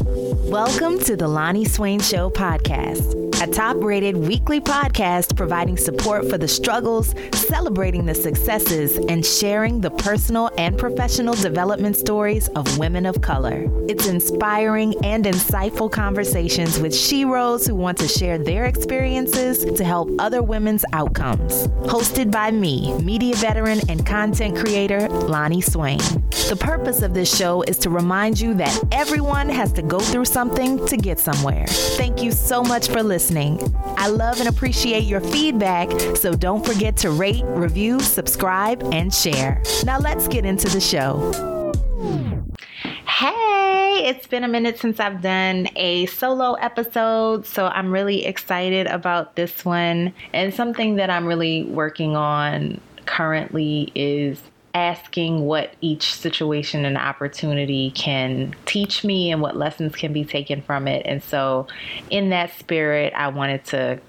Welcome to the Loni Swain Show podcast, a top rated weekly podcast providing support for the struggles, celebrating the successes, and sharing the personal and professional development stories of women of color. It's inspiring and insightful conversations with sheroes who want to share their experiences to help other women's outcomes. Hosted by me, media veteran and content creator Loni Swain. The purpose of this show is to remind you that everyone has to go through something to get somewhere. Thank you so much for listening. I love and appreciate your feedback, so don't forget to rate, review, subscribe, and share. Now let's get into the show. Hey, it's been a minute since I've done a solo episode, so I'm really excited about this one. And something that I'm really working on currently is asking what each situation and opportunity can teach me and what lessons can be taken from it. And so, in that spirit, I wanted to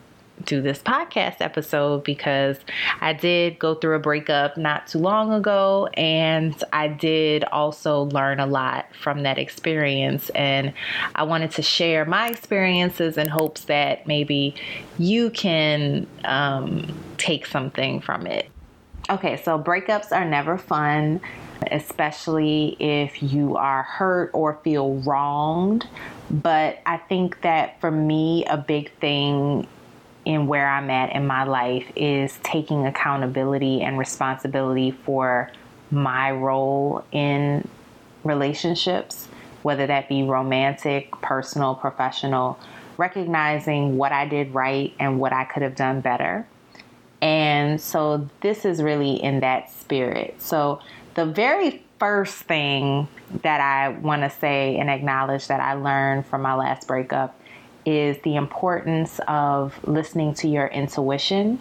do this podcast episode because I did go through a breakup not too long ago and I did also learn a lot from that experience and I wanted to share my experiences in hopes that maybe you can um, take something from it. Okay, so breakups are never fun, especially if you are hurt or feel wronged. But I think that for me, a big thing in where I'm at in my life is taking accountability and responsibility for my role in relationships, whether that be romantic, personal, professional, recognizing what I did right and what I could have done better and so this is really in that spirit. So the very first thing that I want to say and acknowledge that I learned from my last breakup is the importance of listening to your intuition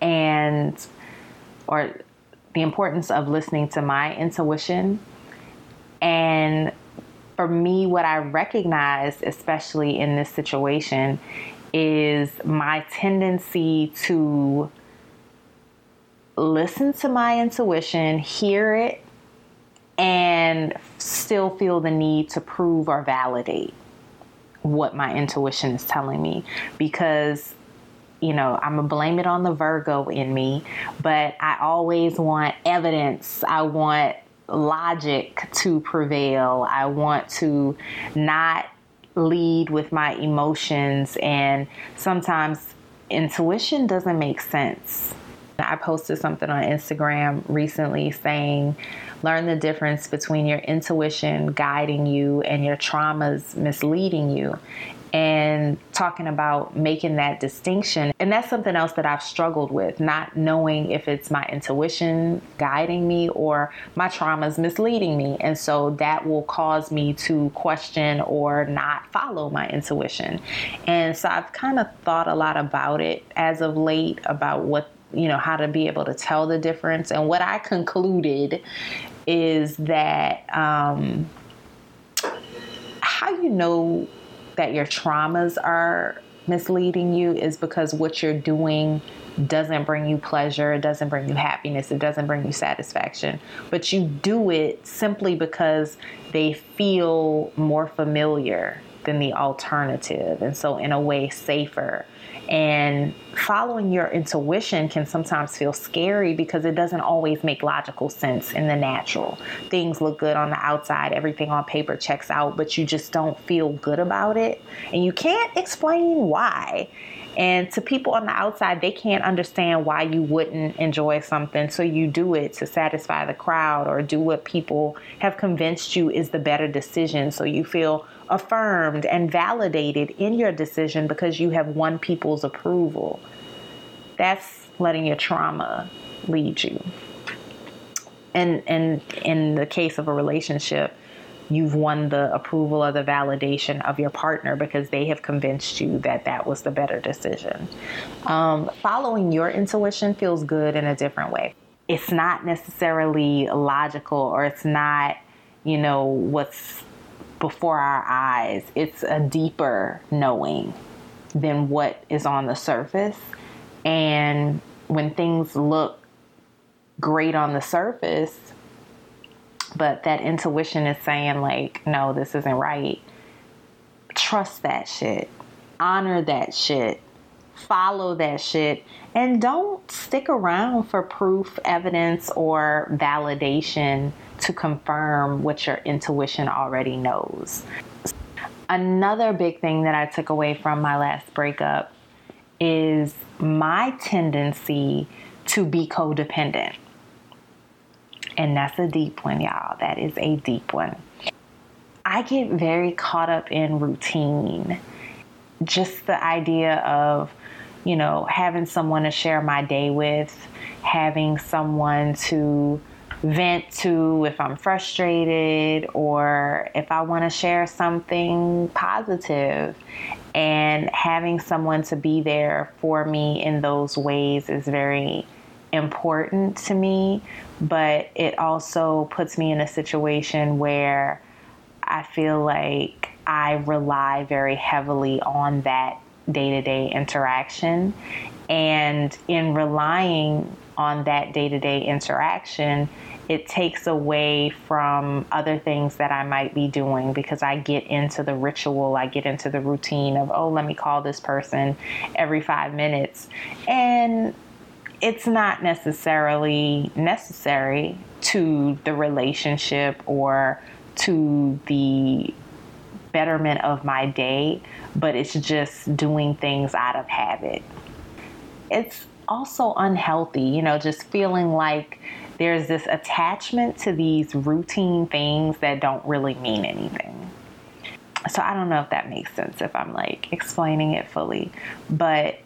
and or the importance of listening to my intuition and for me what I recognized especially in this situation is my tendency to listen to my intuition, hear it, and still feel the need to prove or validate what my intuition is telling me because you know, I'm gonna blame it on the Virgo in me, but I always want evidence. I want logic to prevail. I want to not lead with my emotions, and sometimes intuition doesn't make sense. I posted something on Instagram recently saying, learn the difference between your intuition guiding you and your traumas misleading you and talking about making that distinction. And that's something else that I've struggled with, not knowing if it's my intuition guiding me or my traumas misleading me. And so that will cause me to question or not follow my intuition. And so I've kind of thought a lot about it as of late about what, you know, how to be able to tell the difference. And what I concluded is that, um, how you know that your traumas are misleading you is because what you're doing doesn't bring you pleasure, it doesn't bring you happiness, it doesn't bring you satisfaction. But you do it simply because they feel more familiar than the alternative, and so, in a way, safer. And following your intuition can sometimes feel scary because it doesn't always make logical sense in the natural. Things look good on the outside, everything on paper checks out, but you just don't feel good about it. And you can't explain why. And to people on the outside, they can't understand why you wouldn't enjoy something. So you do it to satisfy the crowd or do what people have convinced you is the better decision. So you feel affirmed and validated in your decision because you have won people's approval. That's letting your trauma lead you. And, and in the case of a relationship, you've won the approval or the validation of your partner because they have convinced you that that was the better decision. Um, following your intuition feels good in a different way. It's not necessarily logical or it's not, you know, what's before our eyes. It's a deeper knowing than what is on the surface. And when things look great on the surface, but that intuition is saying, like, no, this isn't right. Trust that shit, honor that shit, follow that shit, and don't stick around for proof, evidence, or validation to confirm what your intuition already knows. Another big thing that I took away from my last breakup is my tendency to be codependent. And that's a deep one, y'all. That is a deep one. I get very caught up in routine. Just the idea of, you know, having someone to share my day with, having someone to vent to if I'm frustrated or if I want to share something positive. And having someone to be there for me in those ways is very important to me, but it also puts me in a situation where I feel like I rely very heavily on that day to day interaction. And in relying on that day to day interaction, it takes away from other things that I might be doing because I get into the ritual, I get into the routine of, oh, let me call this person every five minutes. And it's not necessarily necessary to the relationship or to the betterment of my day, but it's just doing things out of habit. It's also unhealthy, you know, just feeling like there's this attachment to these routine things that don't really mean anything. So I don't know if that makes sense if I'm like explaining it fully, but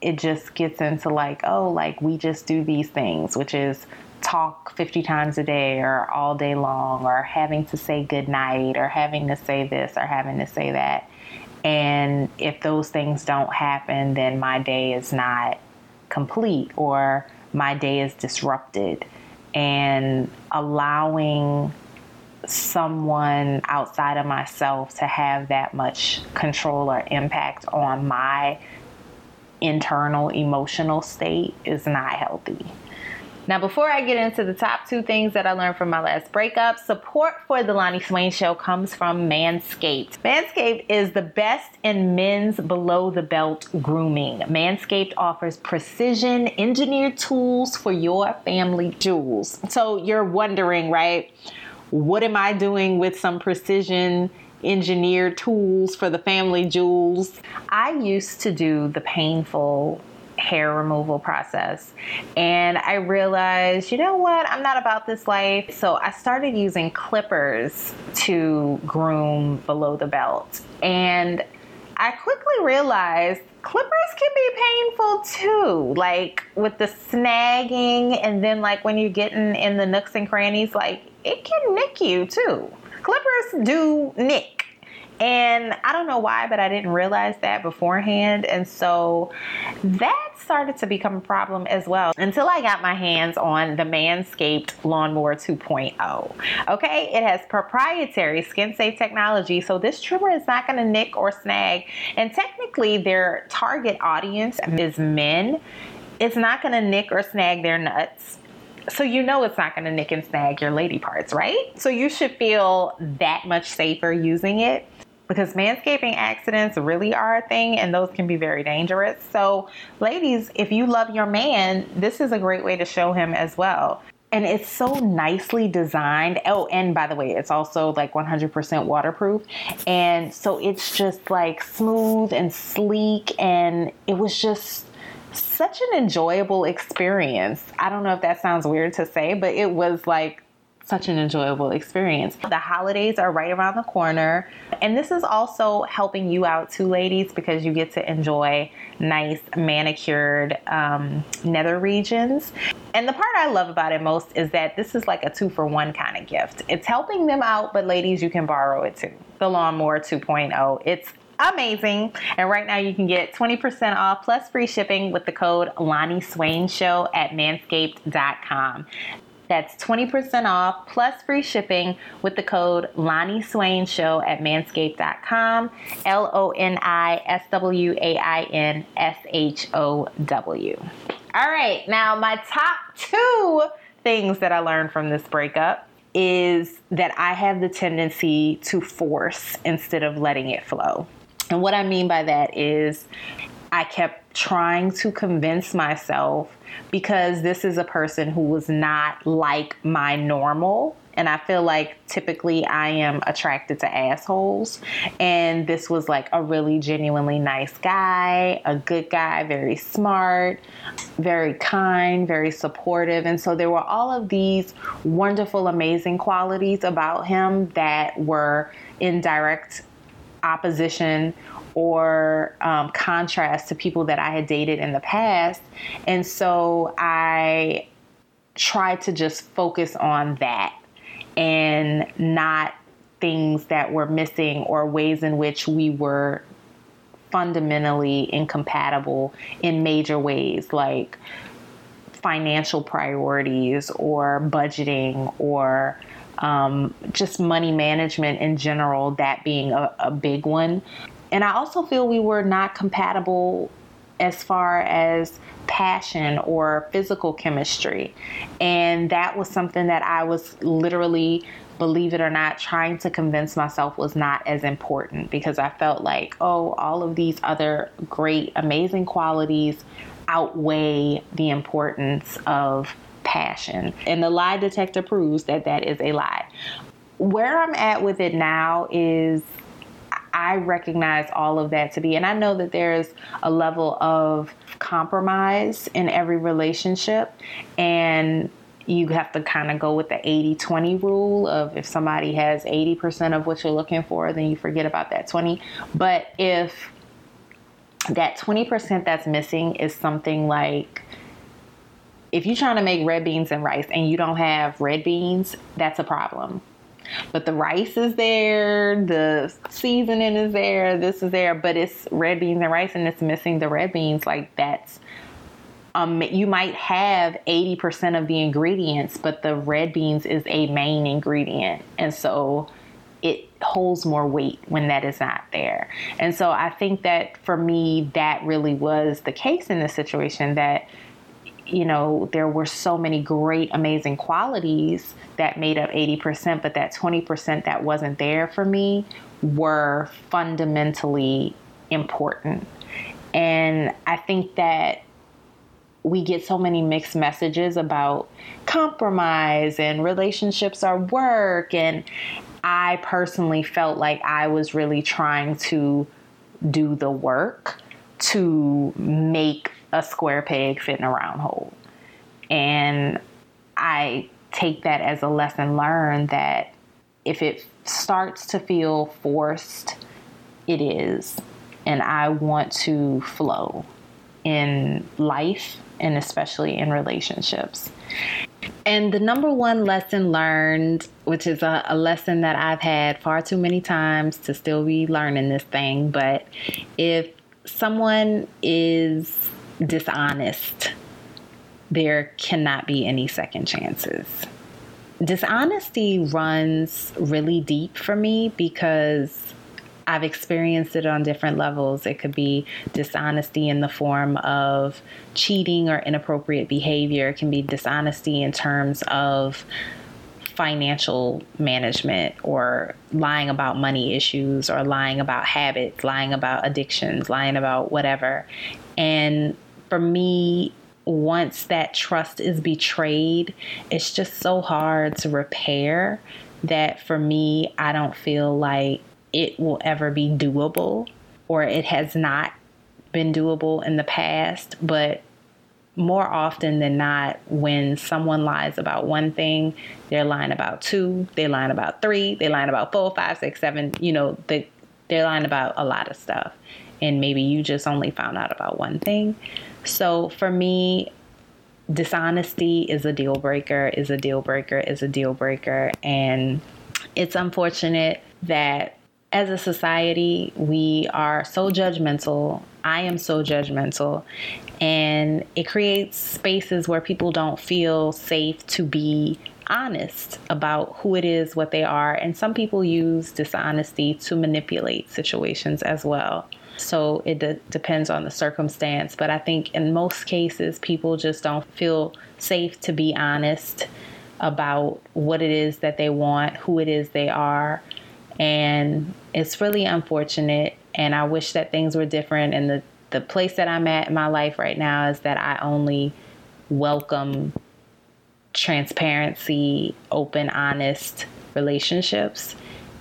it just gets into like, oh, like we just do these things, which is talk 50 times a day or all day long or having to say good night or having to say this or having to say that. And if those things don't happen, then my day is not complete or my day is disrupted. And allowing someone outside of myself to have that much control or impact on my internal emotional state is not healthy. Now, before I get into the top two things that I learned from my last breakup, support for the Loni Swain Show comes from Manscaped. Manscaped is the best in men's below the belt grooming. Manscaped offers precision engineered tools for your family jewels. So you're wondering, right? What am I doing with some precision engineered tools for the family jewels. I used to do the painful hair removal process. And I realized, you know what, I'm not about this life. So I started using clippers to groom below the belt. And I quickly realized clippers can be painful too. Like with the snagging, and then like when you're getting in the nooks and crannies, like it can nick you too. Clippers do nick. And I don't know why, but I didn't realize that beforehand. And so that started to become a problem as well until I got my hands on the Manscaped Lawnmower 2.0. Okay, it has proprietary skin safe technology, so this trimmer is not going to nick or snag. And technically, their target audience is men. It's not going to nick or snag their nuts so you know it's not going to nick and snag your lady parts, right? So you should feel that much safer using it because manscaping accidents really are a thing and those can be very dangerous. So, ladies, if you love your man, this is a great way to show him as well. And it's so nicely designed. Oh, and by the way, it's also like 100% waterproof. And so it's just like smooth and sleek. And it was just such an enjoyable experience. I don't know if that sounds weird to say, but it was like such an enjoyable experience. The holidays are right around the corner, and this is also helping you out too, ladies, because you get to enjoy nice manicured um, nether regions. And the part I love about it most is that this is like a two for one kind of gift. It's helping them out, but ladies, you can borrow it too. The Lawnmower 2.0. It's amazing. And right now you can get 20% off plus free shipping with the code Loni Swain Show at manscaped.com. That's 20% off plus free shipping with the code Loni Swain Show at manscaped.com. L O N I S W A I N S H O W. All right, now my top two things that I learned from this breakup is that I have the tendency to force instead of letting it flow. And what I mean by that is I kept trying to convince myself because this is a person who was not like my normal. And I feel like typically I am attracted to assholes. And this was like a really genuinely nice guy, a good guy, very smart, very kind, very supportive. And so there were all of these wonderful, amazing qualities about him that were in direct opposition or um, contrast to people that I had dated in the past. And so I tried to just focus on that and not things that were missing or ways in which we were fundamentally incompatible in major ways like financial priorities or budgeting or um, just money management in general, that being a, a big one. And I also feel we were not compatible as far as passion or physical chemistry. And that was something that I was literally, believe it or not, trying to convince myself was not as important because I felt like, oh, all of these other great, amazing qualities outweigh the importance of passion. And the lie detector proves that that is a lie. Where I'm at with it now is I recognize all of that to be, and I know that there's a level of compromise in every relationship, and you have to kind of go with the 80 20 rule of if somebody has 80% of what you're looking for, then you forget about that 20. But if that 20% that's missing is something like if you're trying to make red beans and rice and you don't have red beans, that's a problem. But the rice is there, the seasoning is there, this is there, but it's red beans and rice and it's missing the red beans. Like that's um, you might have 80% of the ingredients, but the red beans is a main ingredient. And so it holds more weight when that is not there. And so I think that for me, that really was the case in this situation that you know, there were so many great, amazing qualities that made up 80%, but that 20% that wasn't there for me were fundamentally important. And I think that we get so many mixed messages about compromise and relationships are work. And I personally felt like I was really trying to do the work to make a square peg fit in a round hole. And I take that as a lesson learned that if it starts to feel forced, it is. And I want to flow in life and especially in relationships. And the number one lesson learned, which is a, a, lesson that I've had far too many times to still be learning this thing, but if someone is dishonest, there cannot be any second chances. Dishonesty runs really deep for me because I've experienced it on different levels. It could be dishonesty in the form of cheating or inappropriate behavior. It can be dishonesty in terms of financial management or lying about money issues or lying about habits, lying about addictions, lying about whatever. And for me, once that trust is betrayed, it's just so hard to repair that for me, I don't feel like it will ever be doable or it has not been doable in the past. But more often than not, when someone lies about one thing, they're lying about two, they're lying about three, they're lying about four, five, six, seven, you know, they, they're lying about a lot of stuff. And maybe you just only found out about one thing. So for me, dishonesty is a deal breaker, is a deal breaker, is a deal breaker. And it's unfortunate that as a society, we are so judgmental. I am so judgmental. And it creates spaces where people don't feel safe to be honest about who it is, what they are. And some people use dishonesty to manipulate situations as well. So it de- depends on the circumstance. But I think in most cases, people just don't feel safe to be honest about what it is that they want, who it is they are. And it's really unfortunate. And I wish that things were different. And the, the place that I'm at in my life right now is that I only welcome transparency, open, honest relationships.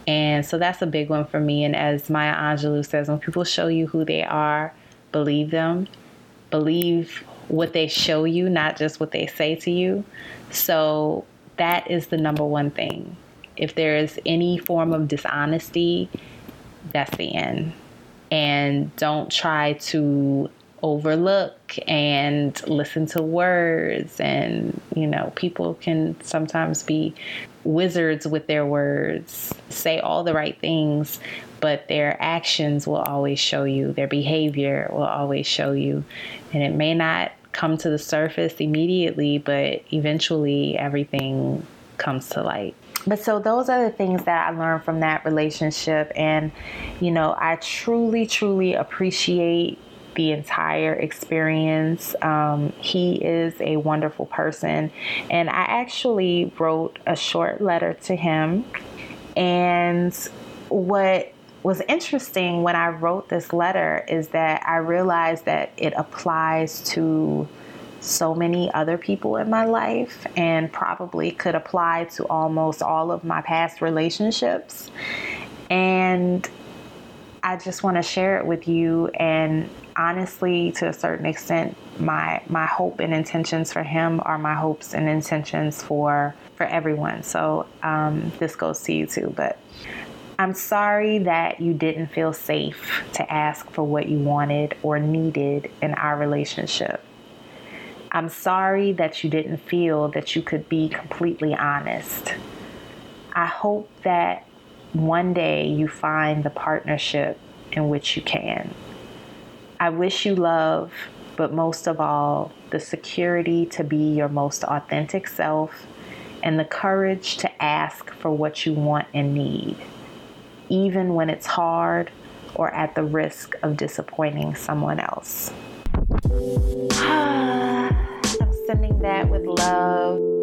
And so that's a big one for me. And as Maya Angelou says, when people show you who they are, believe them. Believe what they show you, not just what they say to you. So that is the number one thing. If there is any form of dishonesty, that's the end. And don't try to overlook and listen to words. And, you know, people can sometimes be wizards with their words, say all the right things, but their actions will always show you, their behavior will always show you. And it may not come to the surface immediately, but eventually everything comes to light. But so those are the things that I learned from that relationship. And, you know, I truly, truly appreciate the entire experience. Um, he is a wonderful person. And I actually wrote a short letter to him. And what was interesting when I wrote this letter is that I realized that it applies to so many other people in my life and probably could apply to almost all of my past relationships. And I just want to share it with you and honestly to a certain extent my my hope and intentions for him are my hopes and intentions for for everyone. So um, this goes to you too but i'm sorry that you didn't feel safe to ask for what you wanted or needed in our relationship. I'm sorry that you didn't feel that you could be completely honest. I hope that one day you find the partnership in which you can I wish you love, but most of all, the security to be your most authentic self and the courage to ask for what you want and need, even when it's hard or at the risk of disappointing someone else. I'm sending that with love.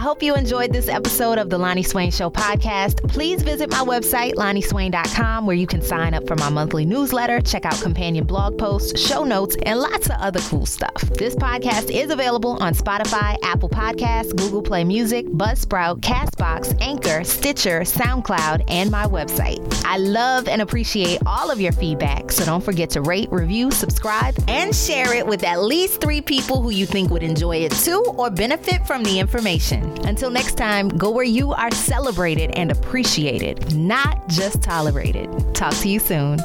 I hope you enjoyed this episode of the Loni Swain Show podcast. Please visit my website, loniswain.com, where you can sign up for my monthly newsletter, check out companion blog posts, show notes, and lots of other cool stuff. This podcast is available on Spotify, Apple Podcasts, Google Play Music, Buzzsprout, Castbox, Anchor, Stitcher, SoundCloud, and my website. I love and appreciate all of your feedback, so don't forget to rate, review, subscribe, and share it with at least three people who you think would enjoy it too or benefit from the information. Until next time, go where you are celebrated and appreciated, not just tolerated. Talk to you soon.